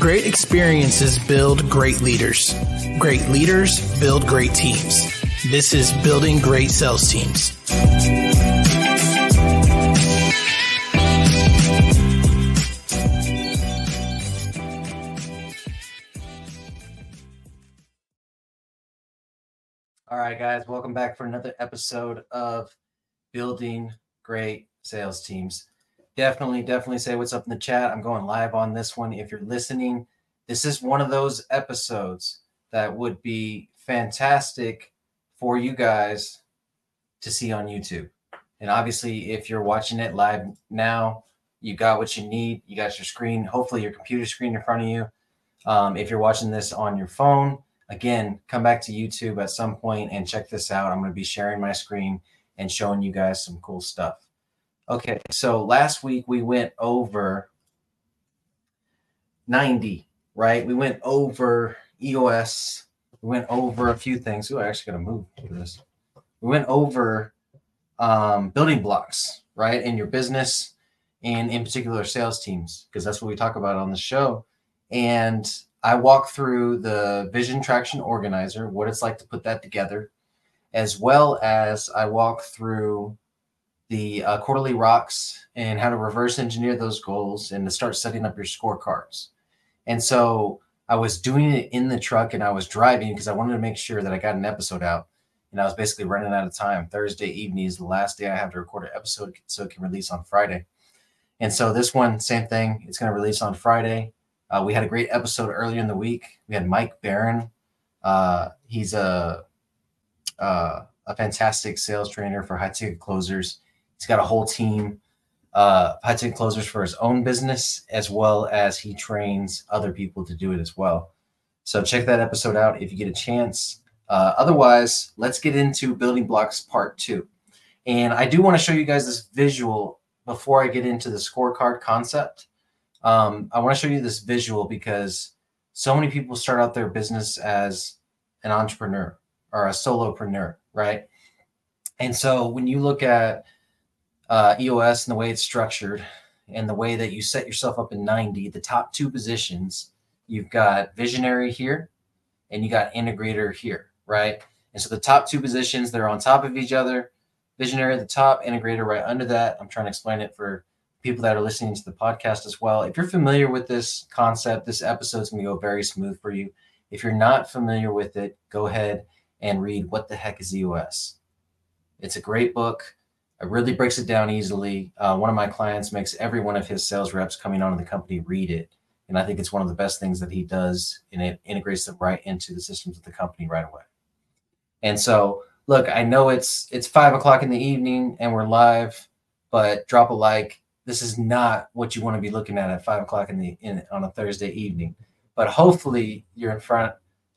Great experiences build great leaders. Great leaders build great teams. This is Building Great Sales Teams. All right, guys, welcome back for another episode of Building Great Sales Teams. Definitely, definitely say what's up in the chat. I'm going live on this one. If you're listening, this is one of those episodes that would be fantastic for you guys to see on YouTube. And obviously, if you're watching it live now, you got what you need. You got your screen, hopefully, your computer screen in front of you. Um, if you're watching this on your phone, again, come back to YouTube at some point and check this out. I'm going to be sharing my screen and showing you guys some cool stuff. Okay, so last week we went over 90, right? We went over EOS. We went over a few things. Ooh, I actually got to move this. We went over um, building blocks, right, in your business and in particular sales teams, because that's what we talk about on the show. And I walk through the Vision Traction Organizer, what it's like to put that together, as well as I walk through the uh, quarterly rocks and how to reverse engineer those goals and to start setting up your scorecards. And so I was doing it in the truck and I was driving because I wanted to make sure that I got an episode out. And I was basically running out of time. Thursday evening is the last day I have to record an episode so it can release on Friday. And so this one, same thing. It's going to release on Friday. Uh, we had a great episode earlier in the week. We had Mike Barron. Uh, he's a uh, a fantastic sales trainer for high ticket closers. He's got a whole team, uh, high closers for his own business, as well as he trains other people to do it as well. So check that episode out if you get a chance. Uh, otherwise, let's get into building blocks part two. And I do want to show you guys this visual before I get into the scorecard concept. Um, I want to show you this visual because so many people start out their business as an entrepreneur or a solopreneur, right? And so when you look at uh, EOS and the way it's structured and the way that you set yourself up in 90, the top two positions, you've got visionary here and you got integrator here, right? And so the top two positions, they're on top of each other. Visionary at the top, integrator right under that. I'm trying to explain it for people that are listening to the podcast as well. If you're familiar with this concept, this episode is going to go very smooth for you. If you're not familiar with it, go ahead and read What the Heck is EOS? It's a great book. It really breaks it down easily. Uh, one of my clients makes every one of his sales reps coming on to the company read it. And I think it's one of the best things that he does, and it integrates them right into the systems of the company right away. And so, look, I know it's it's five o'clock in the evening and we're live, but drop a like. This is not what you want to be looking at at five o'clock in the in on a Thursday evening. But hopefully, you're in front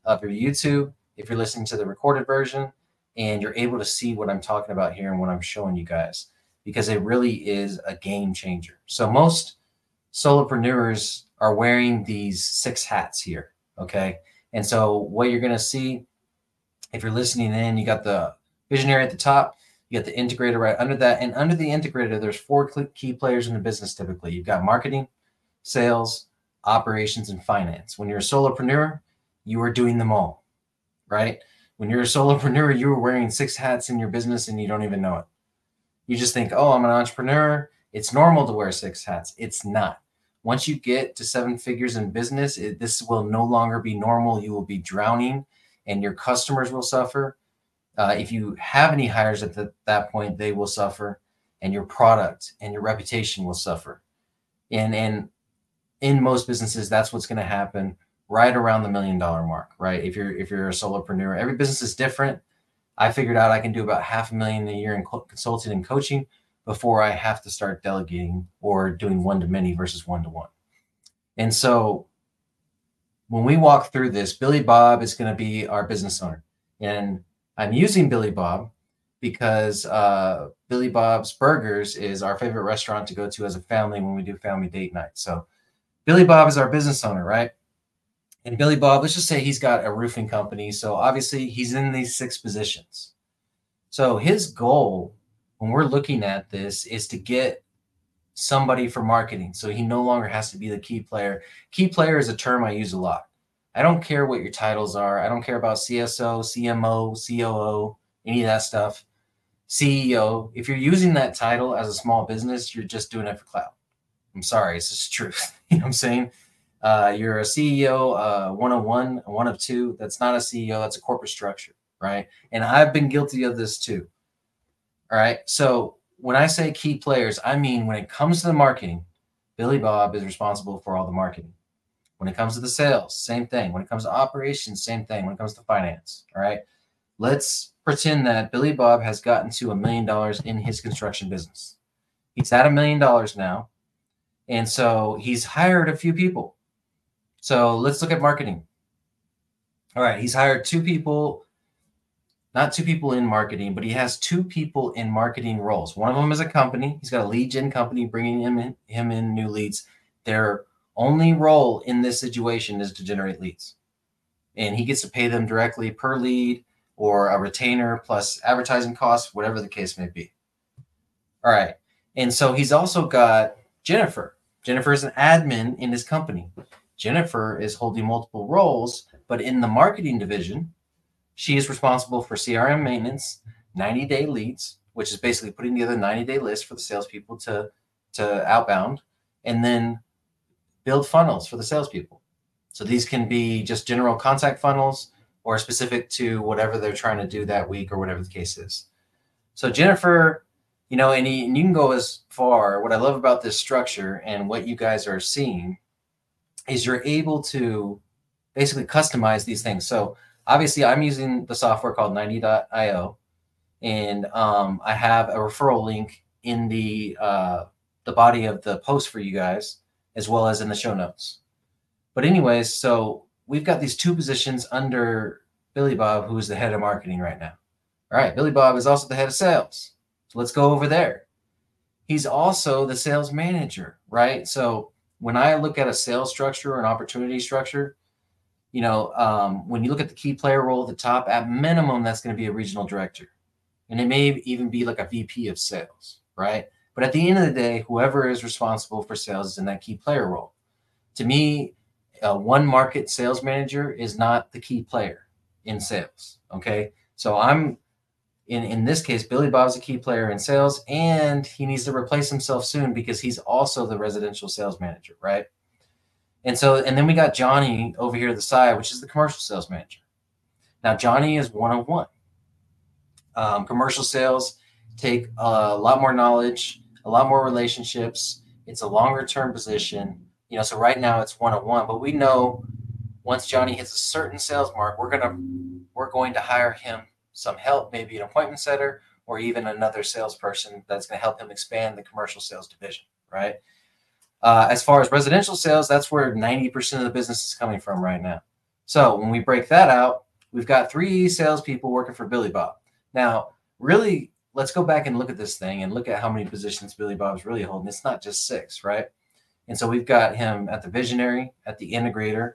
of your YouTube if you're listening to the recorded version and you're able to see what I'm talking about here and what I'm showing you guys because it really is a game changer. So most solopreneurs are wearing these six hats here, okay? And so what you're going to see if you're listening in, you got the visionary at the top, you got the integrator right under that, and under the integrator there's four key players in the business typically. You've got marketing, sales, operations and finance. When you're a solopreneur, you are doing them all, right? When you're a solopreneur, you're wearing six hats in your business and you don't even know it. You just think, oh, I'm an entrepreneur. It's normal to wear six hats. It's not. Once you get to seven figures in business, it, this will no longer be normal. You will be drowning and your customers will suffer. Uh, if you have any hires at the, that point, they will suffer and your product and your reputation will suffer. And, and in most businesses, that's what's going to happen right around the million dollar mark, right? If you're if you're a solopreneur, every business is different. I figured out I can do about half a million a year in consulting and coaching before I have to start delegating or doing one to many versus one to one. And so when we walk through this, Billy Bob is going to be our business owner. And I'm using Billy Bob because uh, Billy Bob's Burgers is our favorite restaurant to go to as a family when we do family date night. So Billy Bob is our business owner, right? And Billy Bob, let's just say he's got a roofing company. So obviously he's in these six positions. So his goal when we're looking at this is to get somebody for marketing. So he no longer has to be the key player. Key player is a term I use a lot. I don't care what your titles are. I don't care about CSO, CMO, COO, any of that stuff. CEO, if you're using that title as a small business, you're just doing it for clout. I'm sorry, it's just truth. you know what I'm saying? Uh, you're a CEO, uh, one of one, one of two. That's not a CEO, that's a corporate structure, right? And I've been guilty of this too. All right. So when I say key players, I mean when it comes to the marketing, Billy Bob is responsible for all the marketing. When it comes to the sales, same thing. When it comes to operations, same thing. When it comes to finance, all right. Let's pretend that Billy Bob has gotten to a million dollars in his construction business. He's at a million dollars now. And so he's hired a few people. So let's look at marketing. All right, he's hired two people, not two people in marketing, but he has two people in marketing roles. One of them is a company. He's got a lead gen company bringing him in, him in new leads. Their only role in this situation is to generate leads. And he gets to pay them directly per lead or a retainer plus advertising costs, whatever the case may be. All right. And so he's also got Jennifer. Jennifer is an admin in his company. Jennifer is holding multiple roles, but in the marketing division, she is responsible for CRM maintenance, 90 day leads, which is basically putting together 90 day list for the salespeople to, to outbound, and then build funnels for the salespeople. So these can be just general contact funnels or specific to whatever they're trying to do that week or whatever the case is. So Jennifer, you know, and, and you can go as far. What I love about this structure and what you guys are seeing is you're able to basically customize these things. So obviously, I'm using the software called 90.io, and um, I have a referral link in the uh, the body of the post for you guys, as well as in the show notes. But anyways, so we've got these two positions under Billy Bob, who is the head of marketing right now. All right, Billy Bob is also the head of sales. So let's go over there. He's also the sales manager, right? So when I look at a sales structure or an opportunity structure, you know, um, when you look at the key player role at the top, at minimum, that's going to be a regional director. And it may even be like a VP of sales, right? But at the end of the day, whoever is responsible for sales is in that key player role. To me, one market sales manager is not the key player in sales. Okay. So I'm in, in this case, Billy Bob's a key player in sales and he needs to replace himself soon because he's also the residential sales manager. Right. And so, and then we got Johnny over here to the side, which is the commercial sales manager. Now, Johnny is one on one. commercial sales take a lot more knowledge, a lot more relationships. It's a longer term position you know, so right now it's one on one, but we know once Johnny hits a certain sales mark, we're gonna we're going to hire him some help, maybe an appointment setter or even another salesperson that's going to help him expand the commercial sales division, right? Uh, as far as residential sales, that's where 90% of the business is coming from right now. So when we break that out, we've got three salespeople working for Billy Bob. Now, really, let's go back and look at this thing and look at how many positions Billy Bob's really holding. It's not just six, right? And so we've got him at the visionary, at the integrator.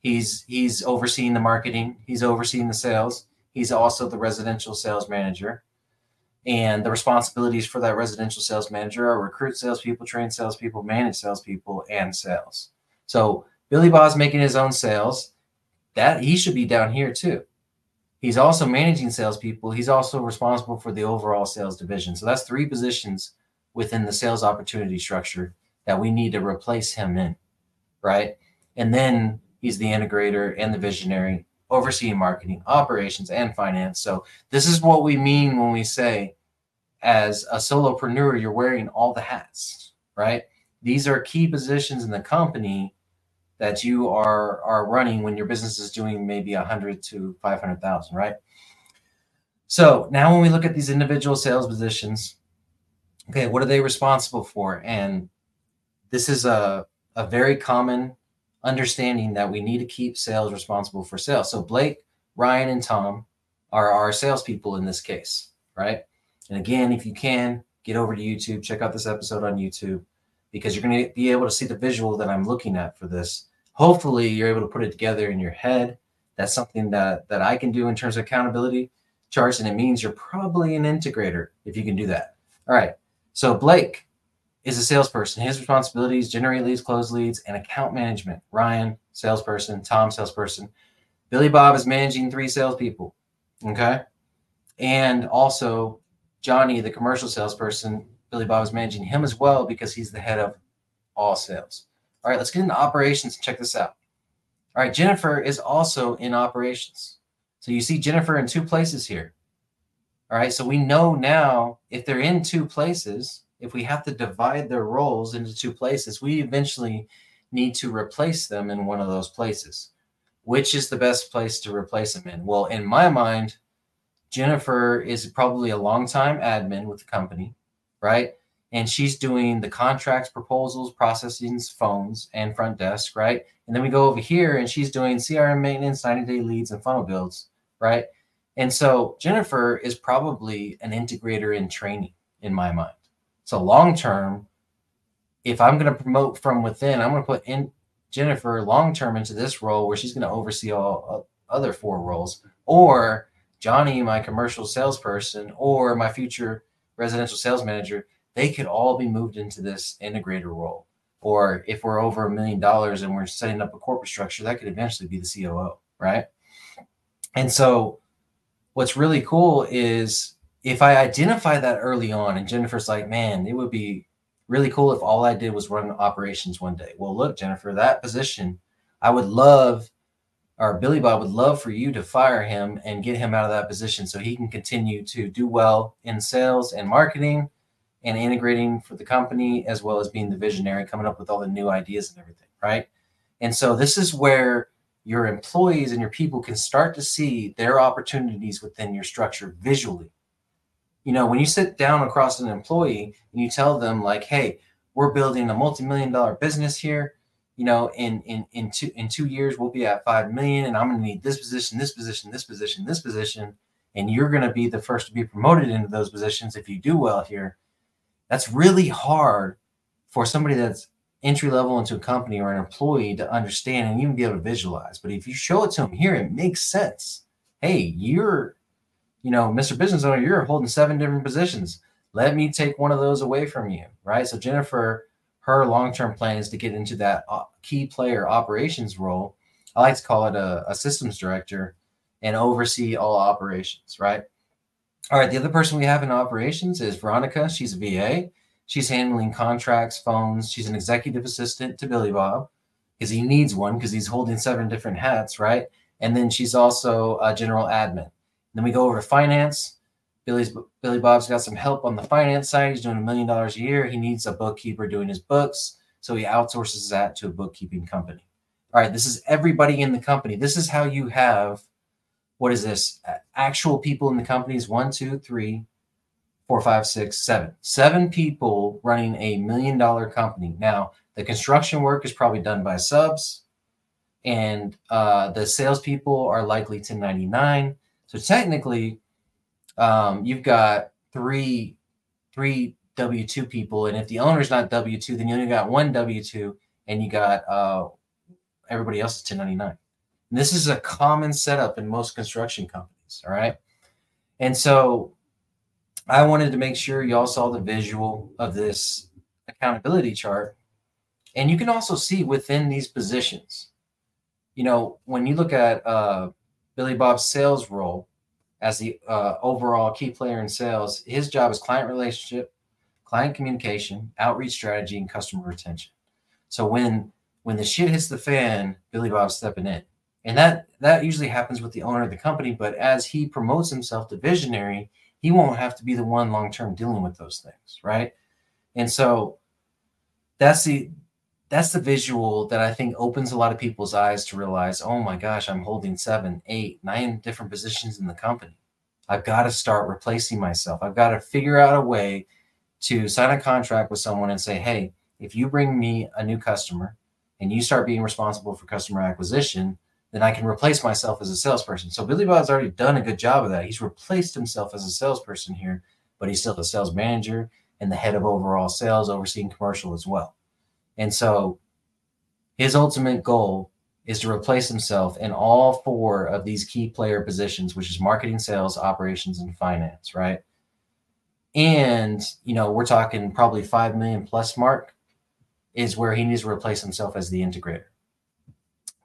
He's he's overseeing the marketing, he's overseeing the sales. He's also the residential sales manager. And the responsibilities for that residential sales manager are recruit salespeople, train salespeople, manage salespeople, and sales. So Billy Bob's making his own sales. That he should be down here too. He's also managing salespeople. He's also responsible for the overall sales division. So that's three positions within the sales opportunity structure that we need to replace him in, right? And then he's the integrator and the visionary, overseeing marketing, operations, and finance. So this is what we mean when we say, as a solopreneur, you're wearing all the hats, right? These are key positions in the company that you are are running when your business is doing maybe a hundred to five hundred thousand, right? So now when we look at these individual sales positions, okay, what are they responsible for? And this is a, a very common understanding that we need to keep sales responsible for sales. So Blake, Ryan, and Tom are our salespeople in this case, right? And again, if you can get over to YouTube, check out this episode on YouTube because you're going to be able to see the visual that I'm looking at for this. Hopefully, you're able to put it together in your head. That's something that that I can do in terms of accountability charts, and it means you're probably an integrator if you can do that. All right. So Blake, is a salesperson. His responsibilities generate leads, close leads, and account management. Ryan, salesperson. Tom, salesperson. Billy Bob is managing three salespeople. Okay. And also Johnny, the commercial salesperson, Billy Bob is managing him as well because he's the head of all sales. All right, let's get into operations and check this out. All right, Jennifer is also in operations. So you see Jennifer in two places here. All right, so we know now if they're in two places, if we have to divide their roles into two places, we eventually need to replace them in one of those places. Which is the best place to replace them in? Well, in my mind, Jennifer is probably a long-time admin with the company, right? And she's doing the contracts, proposals, processing, phones, and front desk, right? And then we go over here and she's doing CRM maintenance, 90 day leads, and funnel builds, right? And so Jennifer is probably an integrator in training in my mind. So long term, if I'm going to promote from within, I'm going to put in Jennifer long term into this role where she's going to oversee all uh, other four roles, or Johnny, my commercial salesperson, or my future residential sales manager, they could all be moved into this integrator role. Or if we're over a million dollars and we're setting up a corporate structure, that could eventually be the COO, right? And so what's really cool is if I identify that early on and Jennifer's like, man, it would be really cool if all I did was run operations one day. Well, look, Jennifer, that position, I would love or Billy Bob would love for you to fire him and get him out of that position so he can continue to do well in sales and marketing and integrating for the company as well as being the visionary coming up with all the new ideas and everything right and so this is where your employees and your people can start to see their opportunities within your structure visually you know when you sit down across an employee and you tell them like hey we're building a multi-million dollar business here you know, in in in two in two years we'll be at five million, and I'm going to need this position, this position, this position, this position, and you're going to be the first to be promoted into those positions if you do well here. That's really hard for somebody that's entry level into a company or an employee to understand and even be able to visualize. But if you show it to them here, it makes sense. Hey, you're, you know, Mr. Business Owner, you're holding seven different positions. Let me take one of those away from you, right? So Jennifer her long-term plan is to get into that uh, key player operations role. I like to call it a, a systems director and oversee all operations, right? All right, the other person we have in operations is Veronica. She's a VA. She's handling contracts, phones. She's an executive assistant to Billy Bob because he needs one because he's holding seven different hats, right? And then she's also a general admin. Then we go over to finance. Billy's Billy Bob's got some help on the finance side. He's doing a million dollars a year. He needs a bookkeeper doing his books, so he outsources that to a bookkeeping company. All right, this is everybody in the company. This is how you have what is this? Actual people in the company is one, two, three, four, five, six, seven. Seven people running a million dollar company. Now, the construction work is probably done by subs, and uh, the salespeople are likely 1099. So technically, um, you've got three three W two people, and if the owner's not W two, then you only got one W two, and you got uh, everybody else is 1099. This is a common setup in most construction companies. All right, and so I wanted to make sure y'all saw the visual of this accountability chart, and you can also see within these positions. You know, when you look at uh, Billy Bob's sales role, as the uh, overall key player in sales, his job is client relationship, client communication, outreach strategy, and customer retention. So when when the shit hits the fan, Billy Bob's stepping in, and that that usually happens with the owner of the company. But as he promotes himself to visionary, he won't have to be the one long term dealing with those things, right? And so that's the that's the visual that I think opens a lot of people's eyes to realize, oh my gosh, I'm holding seven, eight, nine different positions in the company. I've got to start replacing myself. I've got to figure out a way to sign a contract with someone and say, hey, if you bring me a new customer and you start being responsible for customer acquisition, then I can replace myself as a salesperson. So Billy Bob's already done a good job of that. He's replaced himself as a salesperson here, but he's still the sales manager and the head of overall sales, overseeing commercial as well. And so his ultimate goal is to replace himself in all four of these key player positions, which is marketing, sales, operations, and finance, right? and you know we're talking probably 5 million plus mark is where he needs to replace himself as the integrator.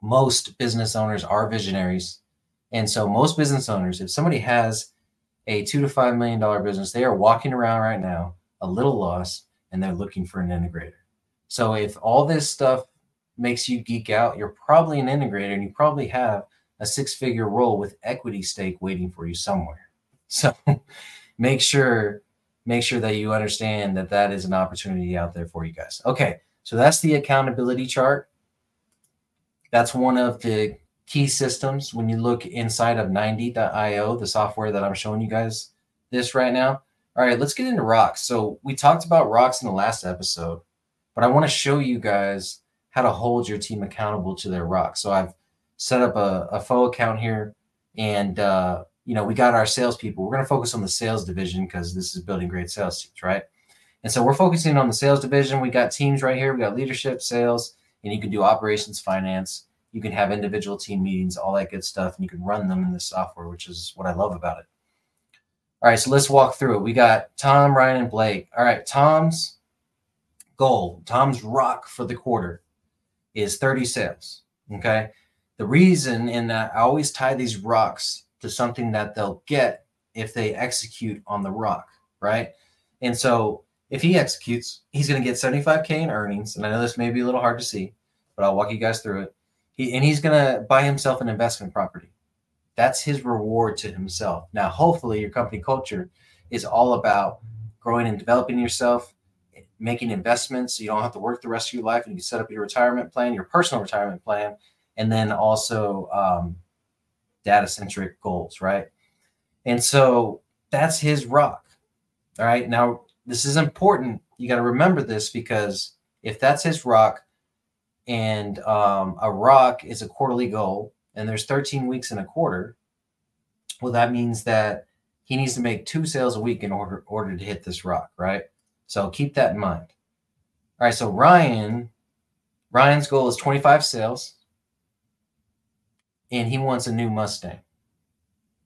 Most business owners are visionaries. And so most business owners if somebody has a two to five million dollar business they are walking around right now a little lost and they're looking for an integrator so if all this stuff makes you geek out you're probably an integrator and you probably have a six figure role with equity stake waiting for you somewhere so make sure make sure that you understand that that is an opportunity out there for you guys. Okay, so that's the accountability chart. That's one of the key systems when you look inside of 90.io, the software that I'm showing you guys this right now. All right, let's get into rocks. So we talked about rocks in the last episode, but I want to show you guys how to hold your team accountable to their rock. So I've set up a, a faux account here and uh, you know, we got our salespeople. We're going to focus on the sales division because this is building great sales teams, right? And so we're focusing on the sales division. We got teams right here. We got leadership, sales, and you can do operations, finance. You can have individual team meetings, all that good stuff, and you can run them in the software, which is what I love about it. All right, so let's walk through it. We got Tom, Ryan, and Blake. All right, Tom's goal, Tom's rock for the quarter is 30 sales. Okay. The reason in that I always tie these rocks to something that they'll get if they execute on the rock, right? And so if he executes, he's going to get 75k in earnings. And I know this may be a little hard to see, but I'll walk you guys through it. He, and he's going to buy himself an investment property. That's his reward to himself. Now, hopefully, your company culture is all about growing and developing yourself, making investments so you don't have to work the rest of your life and you set up your retirement plan, your personal retirement plan, and then also um, data centric goals, right? And so that's his rock. All right. Now, this is important. You got to remember this because if that's his rock and um, a rock is a quarterly goal and there's 13 weeks in a quarter, well, that means that he needs to make two sales a week in order, order to hit this rock, right? So keep that in mind. All right. So Ryan, Ryan's goal is 25 sales and he wants a new Mustang.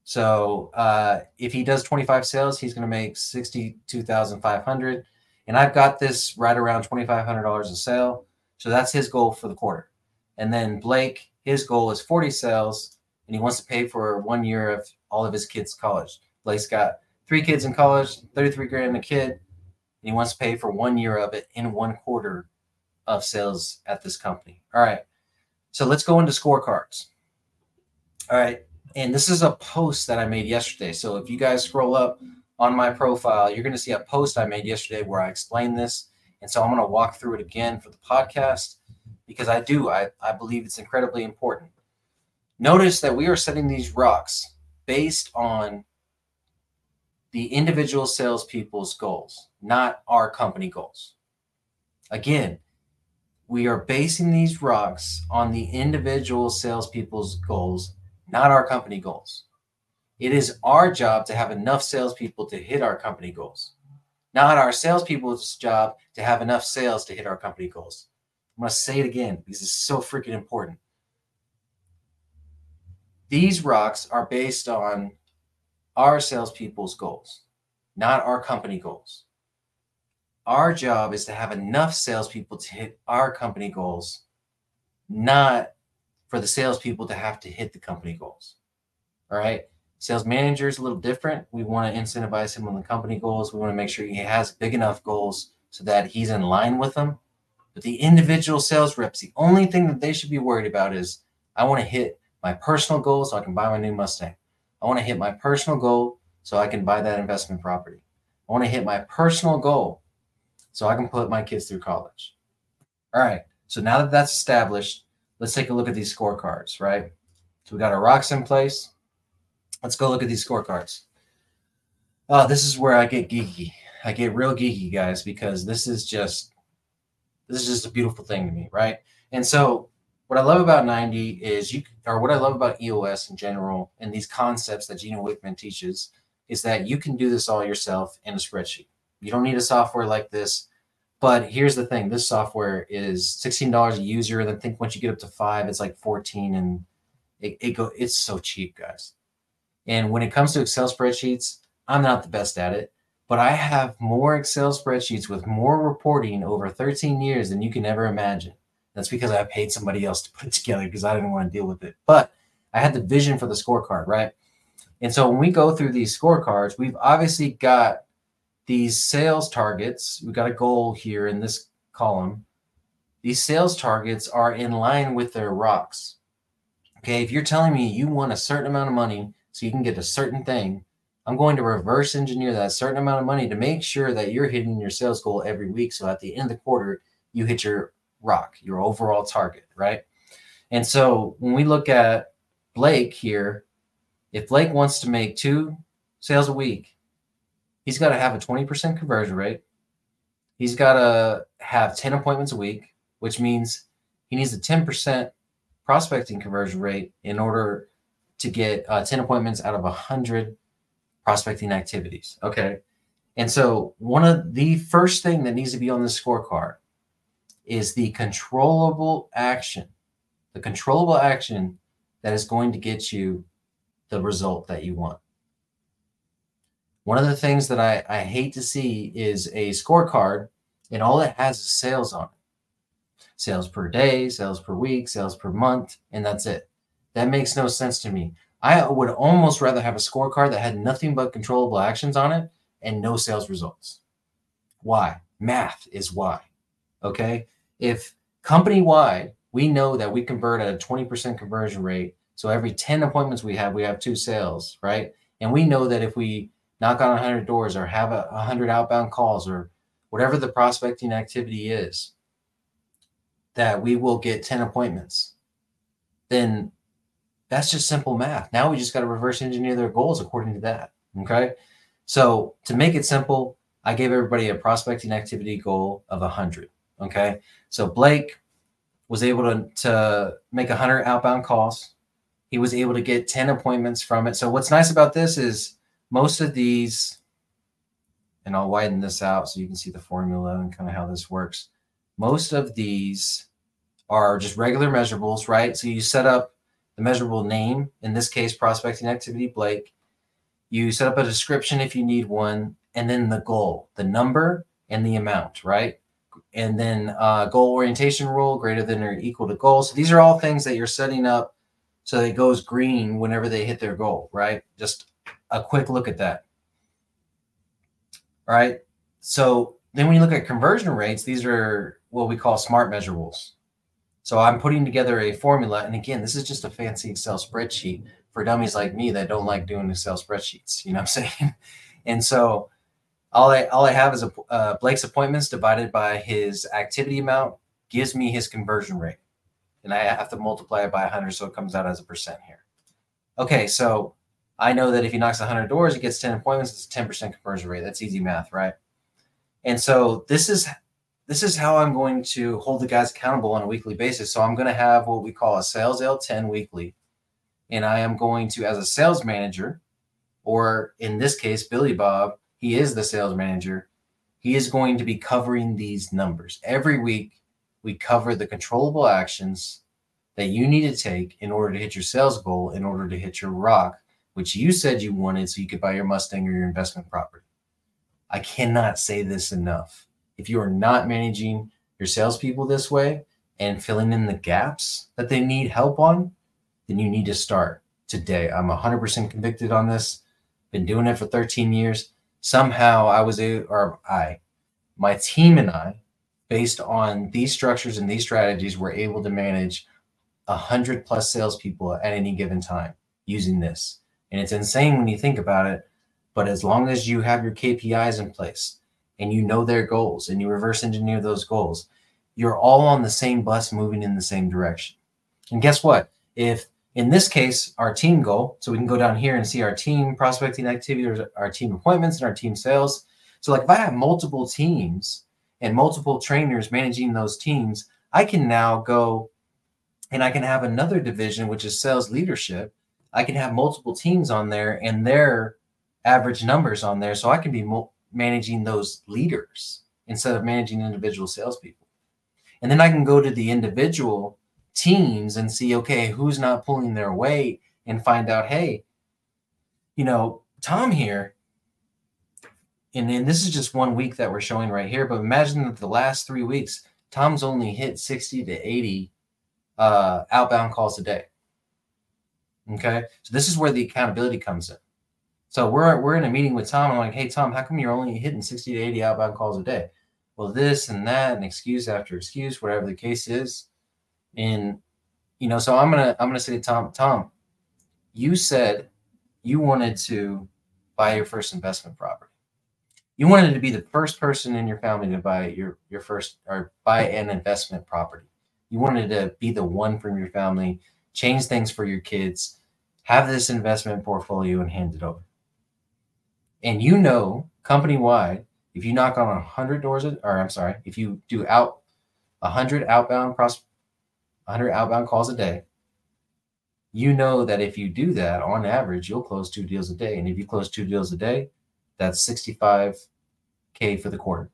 So uh, if he does 25 sales, he's going to make 62,500. And I've got this right around $2,500 a sale. So that's his goal for the quarter. And then Blake, his goal is 40 sales and he wants to pay for one year of all of his kids' college. Blake's got three kids in college, 33 grand a kid, and he wants to pay for one year of it in one quarter of sales at this company. All right. So let's go into scorecards. All right. And this is a post that I made yesterday. So if you guys scroll up on my profile, you're going to see a post I made yesterday where I explained this. And so I'm going to walk through it again for the podcast because I do. I, I believe it's incredibly important. Notice that we are setting these rocks based on the individual salespeople's goals, not our company goals. Again, we are basing these rocks on the individual salespeople's goals not our company goals. It is our job to have enough salespeople to hit our company goals, not our salespeople's job to have enough sales to hit our company goals. I'm going to say it again because it's so freaking important. These rocks are based on our salespeople's goals, not our company goals. Our job is to have enough salespeople to hit our company goals, not for the salespeople to have to hit the company goals. All right. Sales manager is a little different. We want to incentivize him on the company goals. We want to make sure he has big enough goals so that he's in line with them. But the individual sales reps, the only thing that they should be worried about is I want to hit my personal goals so I can buy my new Mustang. I want to hit my personal goal so I can buy that investment property. I want to hit my personal goal so I can put my kids through college. All right. So now that that's established, let's take a look at these scorecards, right? So we got our rocks in place. Let's go look at these scorecards. Oh, this is where I get geeky. I get real geeky, guys, because this is just this is just a beautiful thing to me, right? And so what I love about 90 is you or what I love about EOS in general and these concepts that Gino Wickman teaches is that you can do this all yourself in a spreadsheet. You don't need a software like this but here's the thing: this software is sixteen dollars a user, and then think once you get up to five, it's like fourteen, and it, it go. It's so cheap, guys. And when it comes to Excel spreadsheets, I'm not the best at it, but I have more Excel spreadsheets with more reporting over 13 years than you can ever imagine. That's because I paid somebody else to put it together because I didn't want to deal with it. But I had the vision for the scorecard, right? And so when we go through these scorecards, we've obviously got these sales targets. We've got a goal here in this column. These sales targets are in line with their rocks. Okay, if you're telling me you want a certain amount of money so you can get a certain thing, I'm going to reverse engineer that certain amount of money to make sure that you're hitting your sales goal every week. So at the end of the quarter, you hit your rock, your overall target, right? And so when we look at Blake here, if Blake wants to make two sales a week, he's got to have a 20% conversion rate. He's got to have 10 appointments a week, which means he needs a 10% prospecting conversion rate in order to get uh, 10 appointments out of 100 prospecting activities. Okay. And so, one of the first thing that needs to be on the scorecard is the controllable action, the controllable action that is going to get you the result that you want. One of the things that I, I hate to see is a scorecard and all it has is sales on it sales per day, sales per week, sales per month, and that's it. That makes no sense to me. I would almost rather have a scorecard that had nothing but controllable actions on it and no sales results. Why? Math is why. Okay. If company wide, we know that we convert at a 20% conversion rate. So every 10 appointments we have, we have two sales, right? And we know that if we knock on 100 doors or have a 100 outbound calls or whatever the prospecting activity is, that we will get 10 appointments. Then that's just simple math. Now we just got to reverse engineer their goals according to that. Okay. So to make it simple, I gave everybody a prospecting activity goal of 100. Okay. So Blake was able to, to make 100 outbound calls. He was able to get 10 appointments from it. So what's nice about this is most of these, and I'll widen this out so you can see the formula and kind of how this works. Most of these are just regular measurables, right? So you set up the measurable name, in this case, prospecting activity Blake. You set up a description if you need one, and then the goal, the number and the amount, right? And then uh, goal orientation rule greater than or equal to goal. So these are all things that you're setting up so it goes green whenever they hit their goal, right? Just a quick look at that. All right. So then when you look at conversion rates, these are what we call smart measurables. So I'm putting together a formula. And again, this is just a fancy Excel spreadsheet for dummies like me that don't like doing Excel spreadsheets. You know what I'm saying? and so all I all I have is a uh, Blake's appointments divided by his activity amount gives me his conversion rate, and I have to multiply it by 100, so it comes out as a percent here. Okay, so I know that if he knocks 100 doors, he gets 10 appointments. It's a 10% conversion rate. That's easy math, right? And so this is this is how I'm going to hold the guys accountable on a weekly basis. So I'm going to have what we call a sales L10 weekly. And I am going to, as a sales manager, or in this case, Billy Bob, he is the sales manager. He is going to be covering these numbers. Every week, we cover the controllable actions that you need to take in order to hit your sales goal, in order to hit your rock, which you said you wanted so you could buy your Mustang or your investment property. I cannot say this enough if you are not managing your salespeople this way and filling in the gaps that they need help on, then you need to start today. I'm 100% convicted on this. Been doing it for 13 years. Somehow I was a, or I, my team and I, based on these structures and these strategies, were able to manage a hundred plus salespeople at any given time using this. And it's insane when you think about it. But as long as you have your KPIs in place, and you know their goals and you reverse engineer those goals, you're all on the same bus moving in the same direction. And guess what? If in this case, our team goal, so we can go down here and see our team prospecting activity, our team appointments, and our team sales. So, like if I have multiple teams and multiple trainers managing those teams, I can now go and I can have another division, which is sales leadership. I can have multiple teams on there and their average numbers on there. So I can be managing those leaders instead of managing individual salespeople. And then I can go to the individual teams and see, okay, who's not pulling their weight and find out, hey, you know, Tom here, and then this is just one week that we're showing right here, but imagine that the last three weeks, Tom's only hit 60 to 80 uh, outbound calls a day. Okay. So this is where the accountability comes in. So we're we're in a meeting with Tom. And I'm like, hey Tom, how come you're only hitting 60 to 80 outbound calls a day? Well, this and that, and excuse after excuse, whatever the case is. And you know, so I'm gonna I'm gonna say to Tom, Tom, you said you wanted to buy your first investment property. You wanted to be the first person in your family to buy your your first or buy an investment property. You wanted to be the one from your family, change things for your kids, have this investment portfolio and hand it over. And you know, company wide, if you knock on a hundred doors, or I'm sorry, if you do out a hundred outbound pros, hundred outbound calls a day, you know that if you do that on average, you'll close two deals a day. And if you close two deals a day, that's 65k for the quarter.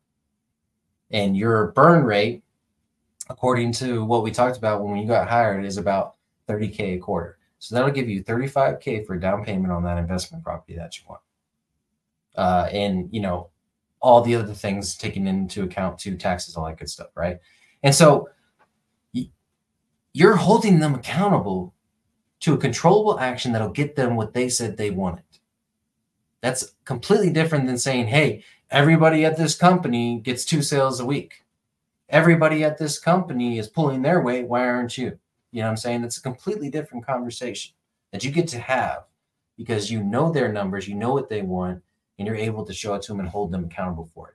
And your burn rate, according to what we talked about when you got hired, is about 30k a quarter. So that'll give you 35k for down payment on that investment property that you want uh, and you know all the other things taken into account to taxes, all that good stuff, right? And so you're holding them accountable to a controllable action that'll get them what they said they wanted. That's completely different than saying, hey, everybody at this company gets two sales a week. Everybody at this company is pulling their weight. Why aren't you? You know what I'm saying? That's a completely different conversation that you get to have because you know their numbers, you know what they want, and you're able to show it to them and hold them accountable for it.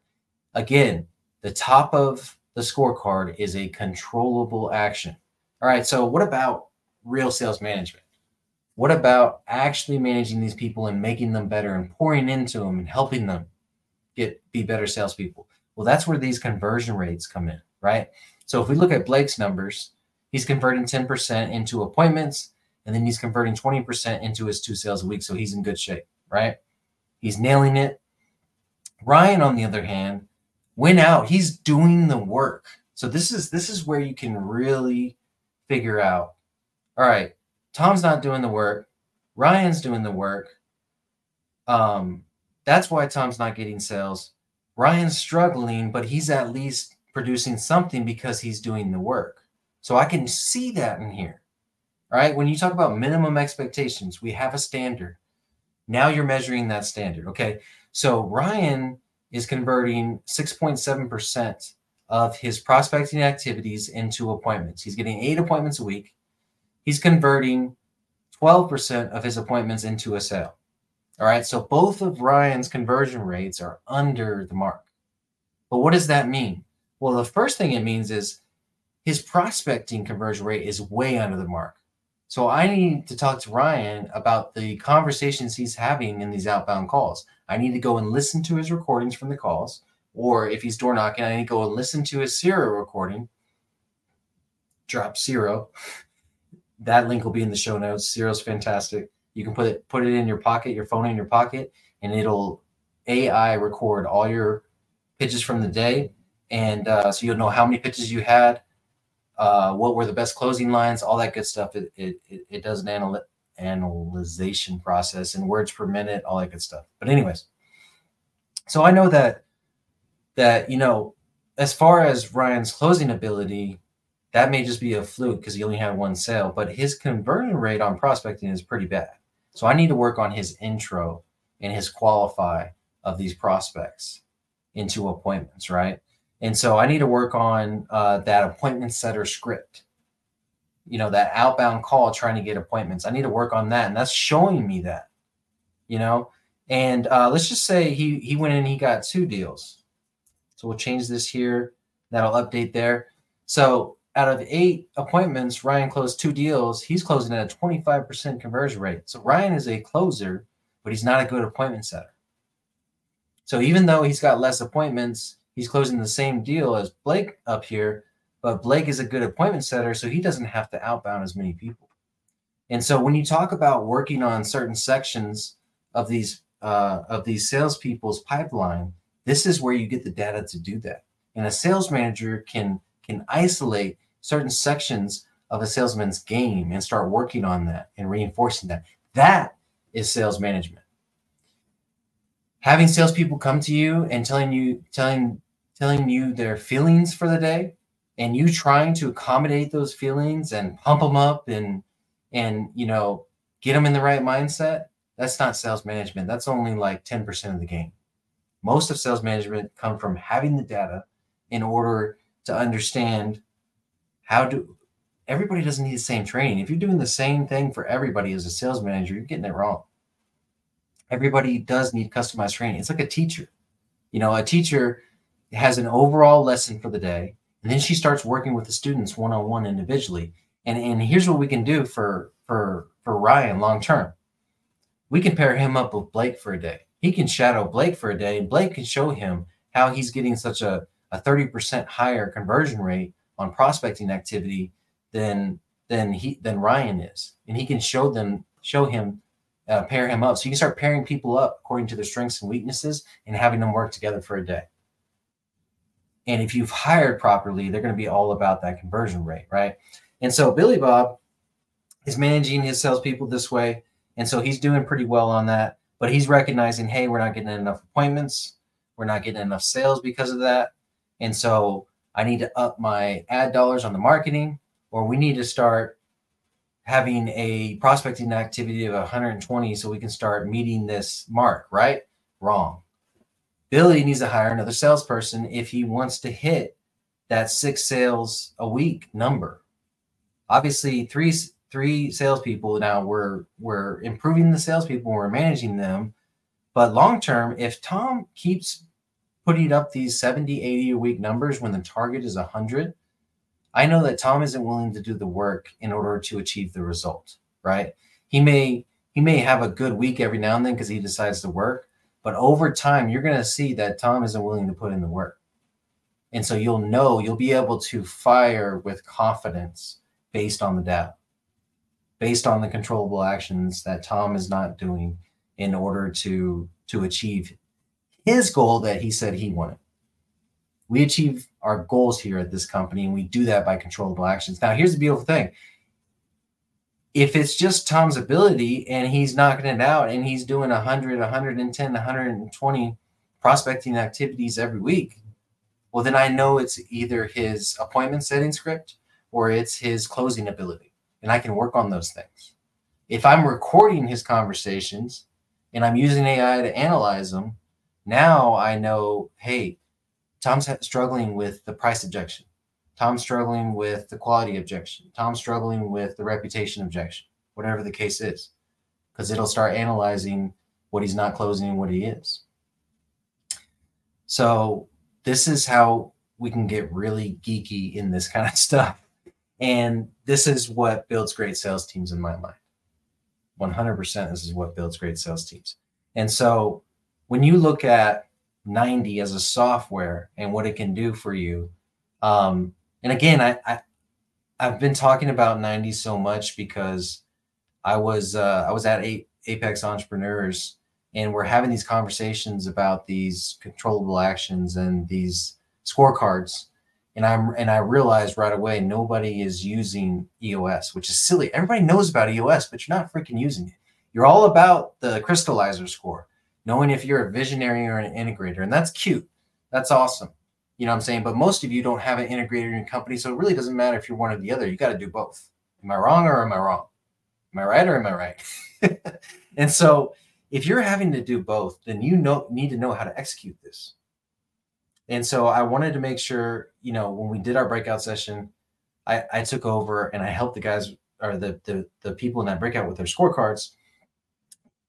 Again, the top of the scorecard is a controllable action. All right, so what about real sales management? What about actually managing these people and making them better and pouring into them and helping them get be better salespeople? Well, that's where these conversion rates come in, right? So if we look at Blake's numbers, he's converting 10% into appointments, and then he's converting 20% into his two sales a week. So he's in good shape, right? He's nailing it. Ryan, on the other hand, went out. He's doing the work. So this is this is where you can really figure out. All right, Tom's not doing the work. Ryan's doing the work. Um, that's why Tom's not getting sales. Ryan's struggling, but he's at least producing something because he's doing the work. So I can see that in here. All right. When you talk about minimum expectations, we have a standard. Now you're measuring that standard. Okay. So Ryan is converting 6.7% of his prospecting activities into appointments. He's getting eight appointments a week. He's converting 12% of his appointments into a sale. All right. So both of Ryan's conversion rates are under the mark. But what does that mean? Well, the first thing it means is his prospecting conversion rate is way under the mark. So I need to talk to Ryan about the conversations he's having in these outbound calls. I need to go and listen to his recordings from the calls, or if he's door knocking, I need to go and listen to his Siro recording. Drop Siro. That link will be in the show notes. Siro's fantastic. You can put it put it in your pocket, your phone in your pocket, and it'll AI record all your pitches from the day, and uh, so you'll know how many pitches you had, uh, what were the best closing lines, all that good stuff. It it, it does an anal- analyzation process in words per minute, all that good stuff. But anyways, so I know that that you know, as far as Ryan's closing ability, that may just be a fluke because he only had one sale, but his conversion rate on prospecting is pretty bad. So I need to work on his intro and his qualify of these prospects into appointments, right? And so I need to work on uh, that appointment setter script. You know, that outbound call trying to get appointments. I need to work on that. And that's showing me that, you know. And uh, let's just say he he went in, he got two deals. So we'll change this here. That'll update there. So out of eight appointments, Ryan closed two deals. He's closing at a 25% conversion rate. So Ryan is a closer, but he's not a good appointment setter. So even though he's got less appointments, he's closing the same deal as Blake up here, but Blake is a good appointment setter, so he doesn't have to outbound as many people. And so when you talk about working on certain sections of these uh, of these salespeople's pipeline, this is where you get the data to do that. And a sales manager can can isolate certain sections of a salesman's game and start working on that and reinforcing that. That is sales management. having salespeople come to you and telling you telling telling you their feelings for the day and you trying to accommodate those feelings and pump them up and and you know get them in the right mindset that's not sales management that's only like 10% of the game most of sales management come from having the data in order to understand how do everybody doesn't need the same training. If you're doing the same thing for everybody as a sales manager you're getting it wrong. Everybody does need customized training. It's like a teacher. You know a teacher has an overall lesson for the day and then she starts working with the students one-on-one individually. And and here's what we can do for for for ryan long term. We can pair him up with blake for a day he can shadow blake for a day and blake can show him how he's getting such a, a 30% higher conversion rate on prospecting activity than than he than ryan is and he can show them show him uh, pair him up so you can start pairing people up according to their strengths and weaknesses and having them work together for a day and if you've hired properly, they're going to be all about that conversion rate, right? And so Billy Bob is managing his salespeople this way. And so he's doing pretty well on that. But he's recognizing, hey, we're not getting enough appointments. We're not getting enough sales because of that. And so I need to up my ad dollars on the marketing, or we need to start having a prospecting activity of 120 so we can start meeting this mark, right? Wrong. Billy needs to hire another salesperson if he wants to hit that six sales a week number. Obviously, three three salespeople now we're we're improving the salespeople, we're managing them. But long term, if Tom keeps putting up these 70, 80 a week numbers when the target is 100, I know that Tom isn't willing to do the work in order to achieve the result, right? He may he may have a good week every now and then because he decides to work, but over time, you're going to see that Tom isn't willing to put in the work. And so you'll know, you'll be able to fire with confidence based on the data, based on the controllable actions that Tom is not doing in order to, to achieve his goal that he said he wanted. We achieve our goals here at this company, and we do that by controllable actions. Now, here's the beautiful thing if it's just Tom's ability and he's knocking it out and he's doing 100, 110, 120 prospecting activities every week, well, then I know it's either his appointment setting script or it's his closing ability. And I can work on those things. If I'm recording his conversations and I'm using AI to analyze them, now I know, hey, Tom's struggling with the price objection. Tom's struggling with the quality objection. Tom's struggling with the reputation objection, whatever the case is, because it'll start analyzing what he's not closing and what he is. So, this is how we can get really geeky in this kind of stuff. And this is what builds great sales teams in my mind. 100% this is what builds great sales teams. And so, when you look at 90 as a software and what it can do for you, um, and again, I, I I've been talking about 90 so much because I was uh, I was at Apex Entrepreneurs and we're having these conversations about these controllable actions and these scorecards and I'm and I realized right away nobody is using EOS, which is silly. Everybody knows about EOS, but you're not freaking using it. You're all about the crystallizer score, knowing if you're a visionary or an integrator, and that's cute. That's awesome. You know what I'm saying? But most of you don't have an integrator in your company. So it really doesn't matter if you're one or the other. You got to do both. Am I wrong or am I wrong? Am I right or am I right? and so if you're having to do both, then you know need to know how to execute this. And so I wanted to make sure, you know, when we did our breakout session, I, I took over and I helped the guys or the, the the people in that breakout with their scorecards.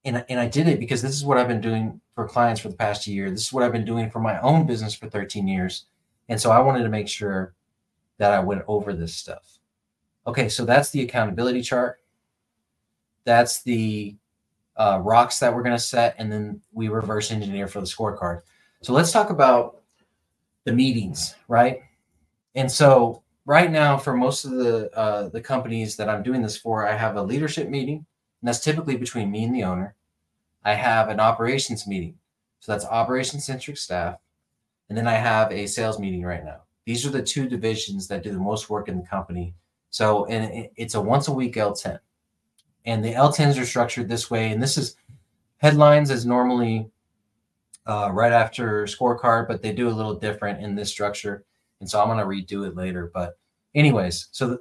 And, and I did it because this is what I've been doing for clients for the past year. This is what I've been doing for my own business for 13 years. And so I wanted to make sure that I went over this stuff. Okay, so that's the accountability chart. That's the uh, rocks that we're going to set, and then we reverse engineer for the scorecard. So let's talk about the meetings, right? And so right now, for most of the uh, the companies that I'm doing this for, I have a leadership meeting, and that's typically between me and the owner. I have an operations meeting. So that's operations centric staff. And then I have a sales meeting right now. These are the two divisions that do the most work in the company. So and it's a once a week L10. And the L10s are structured this way. And this is headlines is normally uh, right after scorecard, but they do a little different in this structure. And so I'm going to redo it later. But anyways, so the,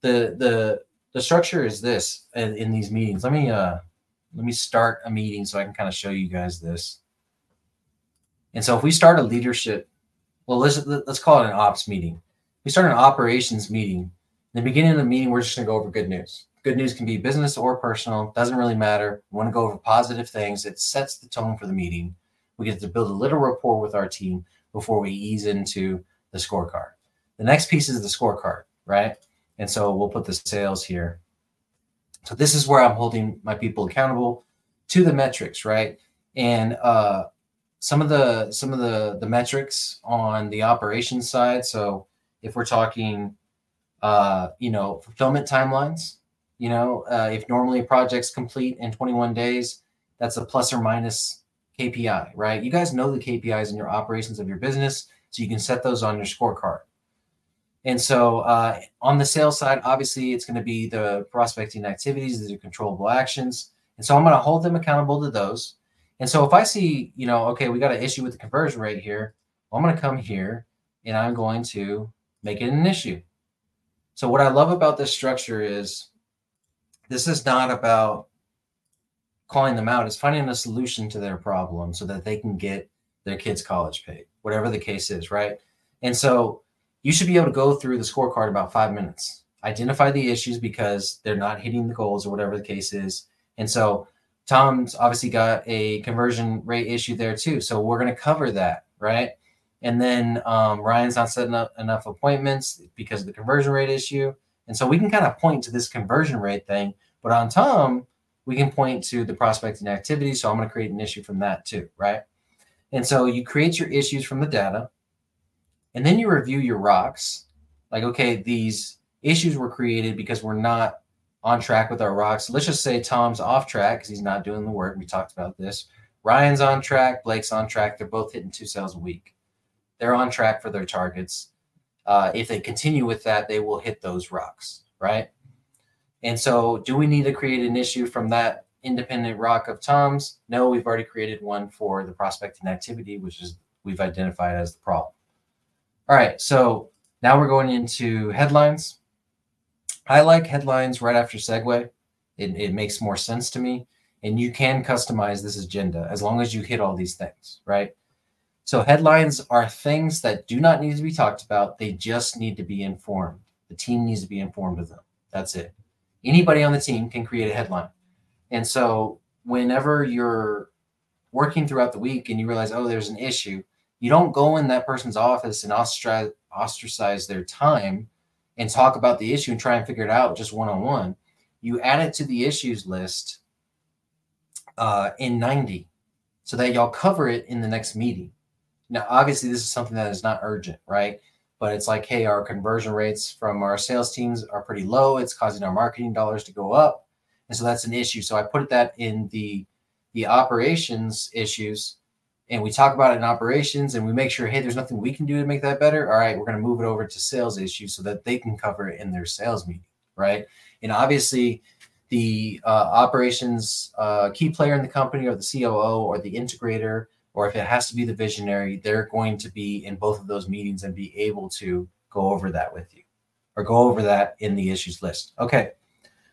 the, the, the structure is this in, in these meetings. Let me, uh, let me start a meeting so I can kind of show you guys this. And so if we start a leadership, well, let's, let's call it an ops meeting. We start an operations meeting. In the beginning of the meeting, we're just going to go over good news. Good news can be business or personal, doesn't really matter. We want to go over positive things. It sets the tone for the meeting. We get to build a little rapport with our team before we ease into the scorecard. The next piece is the scorecard, right? And so we'll put the sales here. So this is where I'm holding my people accountable to the metrics, right? And uh, some of the some of the the metrics on the operations side. So if we're talking, uh, you know, fulfillment timelines, you know, uh, if normally projects complete in 21 days, that's a plus or minus KPI, right? You guys know the KPIs in your operations of your business, so you can set those on your scorecard. And so uh, on the sales side, obviously it's going to be the prospecting activities, these are controllable actions. And so I'm going to hold them accountable to those. And so if I see, you know, okay, we got an issue with the conversion rate here, well, I'm going to come here and I'm going to make it an issue. So what I love about this structure is this is not about calling them out, it's finding a solution to their problem so that they can get their kids college paid, whatever the case is, right? And so you should be able to go through the scorecard about five minutes, identify the issues because they're not hitting the goals or whatever the case is. And so Tom's obviously got a conversion rate issue there too. So we're going to cover that, right? And then um, Ryan's not setting up enough appointments because of the conversion rate issue. And so we can kind of point to this conversion rate thing. But on Tom, we can point to the prospecting activity. So I'm going to create an issue from that too, right? And so you create your issues from the data. And then you review your rocks. Like, okay, these issues were created because we're not on track with our rocks. Let's just say Tom's off track because he's not doing the work. We talked about this. Ryan's on track. Blake's on track. They're both hitting two sales a week. They're on track for their targets. Uh, if they continue with that, they will hit those rocks, right? And so, do we need to create an issue from that independent rock of Tom's? No, we've already created one for the prospecting activity, which is we've identified as the problem. All right, so now we're going into headlines. I like headlines right after segue. It, it makes more sense to me. And you can customize this agenda as long as you hit all these things, right? So headlines are things that do not need to be talked about. They just need to be informed. The team needs to be informed of them. That's it. Anybody on the team can create a headline. And so whenever you're working throughout the week and you realize, oh, there's an issue, you don't go in that person's office and ostracize, their time and talk about the issue and try and figure it out just one on one. You add it to the issues list uh, in 90 so that y'all cover it in the next meeting. Now, obviously, this is something that is not urgent, right? But it's like, hey, our conversion rates from our sales teams are pretty low. It's causing our marketing dollars to go up. And so that's an issue. So I put that in the the operations issues and we talk about it in operations and we make sure, hey, there's nothing we can do to make that better. All right, we're going to move it over to sales issues so that they can cover it in their sales meeting, right? And obviously, the uh, operations uh, key player in the company or the COO or the integrator, or if it has to be the visionary, they're going to be in both of those meetings and be able to go over that with you or go over that in the issues list. Okay.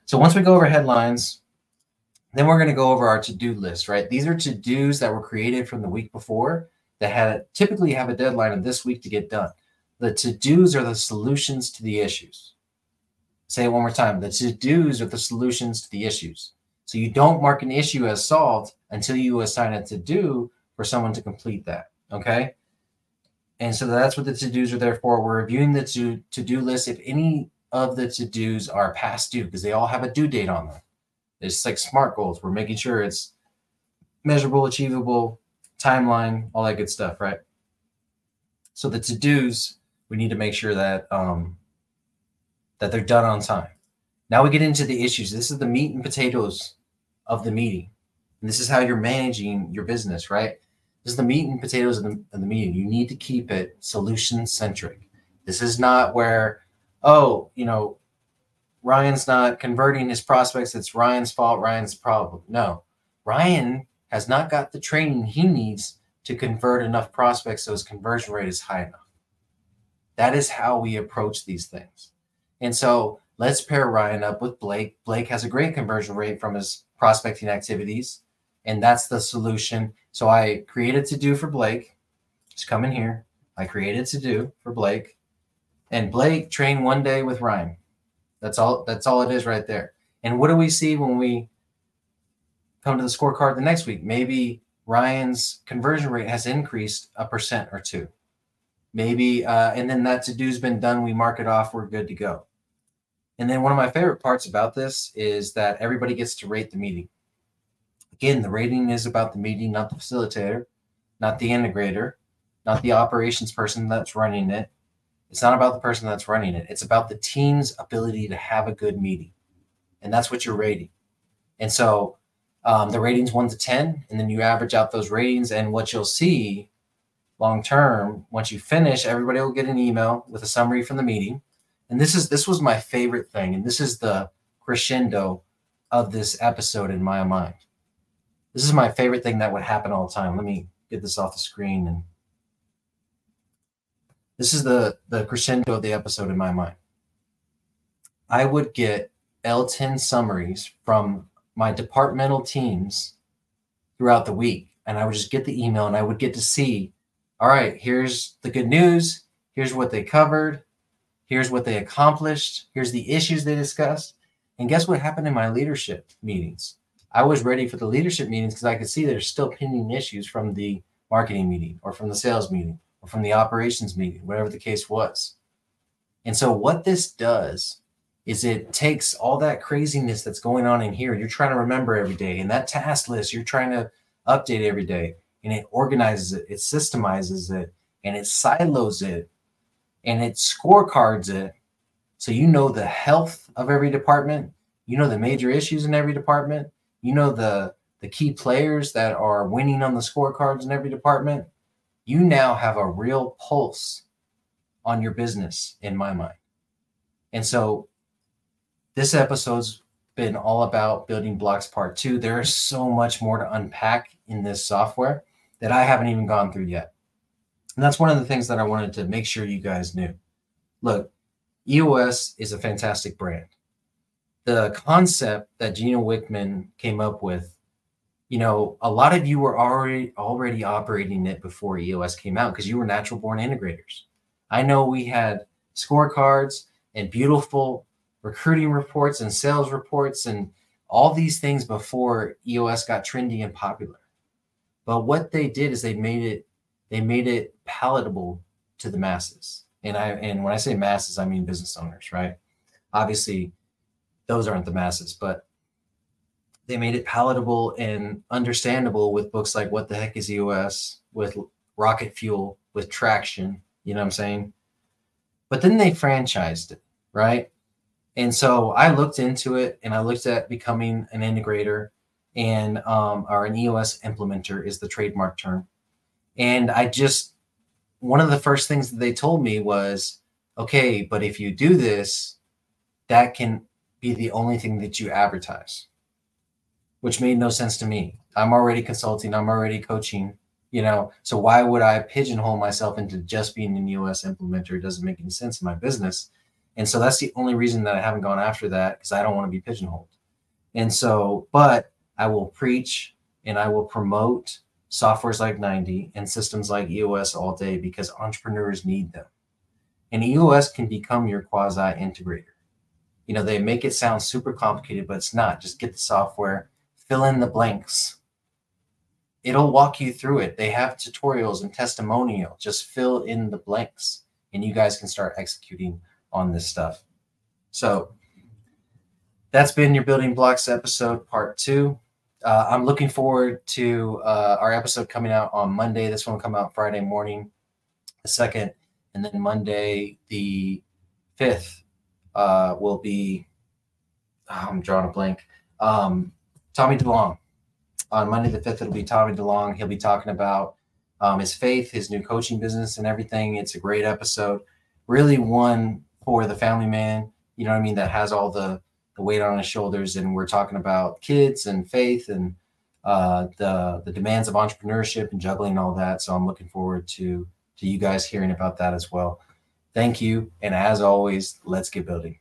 So once we go over headlines, then we're going to go over our to-do list, right? These are to-dos that were created from the week before that had typically have a deadline of this week to get done. The to-dos are the solutions to the issues. Say it one more time. The to-dos are the solutions to the issues. So you don't mark an issue as solved until you assign a to-do for someone to complete that. Okay. And so that's what the to-dos are there for. We're reviewing the to- to-do list. If any of the to-dos are past due, because they all have a due date on them it's like smart goals. We're making sure it's measurable, achievable, timeline, all that good stuff, right? So the to-dos, we need to make sure that um, that they're done on time. Now we get into the issues. This is the meat and potatoes of the meeting. And this is how you're managing your business, right? Is the meat and potatoes of the, of the meeting. You need to keep it solution centric. This is not where, oh, you know, Ryan's not converting his prospects. It's Ryan's fault. Ryan's problem. No, Ryan has not got the training he needs to convert enough prospects so his conversion rate is high enough. That is how we approach these things. And so let's pair Ryan up with Blake. Blake has a great conversion rate from his prospecting activities, and that's the solution. So I created to do for Blake. Just come in here. I created to do for Blake, and Blake train one day with Ryan. That's all. That's all it is right there. And what do we see when we come to the scorecard the next week? Maybe Ryan's conversion rate has increased a percent or two. Maybe, uh, and then that to do's been done. We mark it off. We're good to go. And then one of my favorite parts about this is that everybody gets to rate the meeting. Again, the rating is about the meeting, not the facilitator, not the integrator, not the operations person that's running it. It's not about the person that's running it. It's about the team's ability to have a good meeting. And that's what you're rating. And so um, the ratings one to 10, and then you average out those ratings. And what you'll see long term, once you finish, everybody will get an email with a summary from the meeting. And this is this was my favorite thing, and this is the crescendo of this episode in my mind. This is my favorite thing that would happen all the time. Let me get this off the screen and this is the the crescendo of the episode in my mind. I would get L10 summaries from my departmental teams throughout the week. And I would just get the email and I would get to see, all right, here's the good news. Here's what they covered. Here's what they accomplished. Here's the issues they discussed. And guess what happened in my leadership meetings? I was ready for the leadership meetings because I could see there's still pending issues from the marketing meeting or from the sales meeting or from the operations meeting, whatever the case was. And so, what this does is it takes all that craziness that's going on in here you're trying to remember every day and that task list you're trying to update every day and it organizes it it systemizes it and it silos it and it scorecards it so you know the health of every department you know the major issues in every department you know the the key players that are winning on the scorecards in every department you now have a real pulse on your business in my mind and so this episode's been all about building blocks part two. There is so much more to unpack in this software that I haven't even gone through yet. And that's one of the things that I wanted to make sure you guys knew. Look, EOS is a fantastic brand. The concept that Gino Wickman came up with, you know, a lot of you were already already operating it before EOS came out because you were natural born integrators. I know we had scorecards and beautiful recruiting reports and sales reports and all these things before EOS got trendy and popular. But what they did is they made it they made it palatable to the masses. And I and when I say masses, I mean business owners, right? Obviously, those aren't the masses, but they made it palatable and understandable with books like What the Heck is EOS, with Rocket Fuel, with Traction, you know what I'm saying? But then they franchised it, right? And so I looked into it and I looked at becoming an integrator and um, or an EOS implementer is the trademark term. And I just, one of the first things that they told me was, okay, but if you do this, that can be the only thing that you advertise, which made no sense to me. I'm already consulting, I'm already coaching, you know, so why would I pigeonhole myself into just being an EOS implementer? It doesn't make any sense in my business. And so that's the only reason that I haven't gone after that because I don't want to be pigeonholed. And so, but I will preach and I will promote softwares like 90 and systems like EOS all day because entrepreneurs need them. And EOS can become your quasi integrator. You know, they make it sound super complicated, but it's not. Just get the software, fill in the blanks. It'll walk you through it. They have tutorials and testimonial. Just fill in the blanks and you guys can start executing on this stuff. So that's been your building blocks episode part two. Uh, I'm looking forward to uh, our episode coming out on Monday. This one will come out Friday morning, the second, and then Monday the fifth uh, will be. Oh, I'm drawing a blank. Um, Tommy DeLong. On Monday the fifth, it'll be Tommy DeLong. He'll be talking about um, his faith, his new coaching business, and everything. It's a great episode. Really one for the family man, you know what I mean, that has all the, the weight on his shoulders. And we're talking about kids and faith and uh, the the demands of entrepreneurship and juggling all that. So I'm looking forward to to you guys hearing about that as well. Thank you, and as always, let's get building.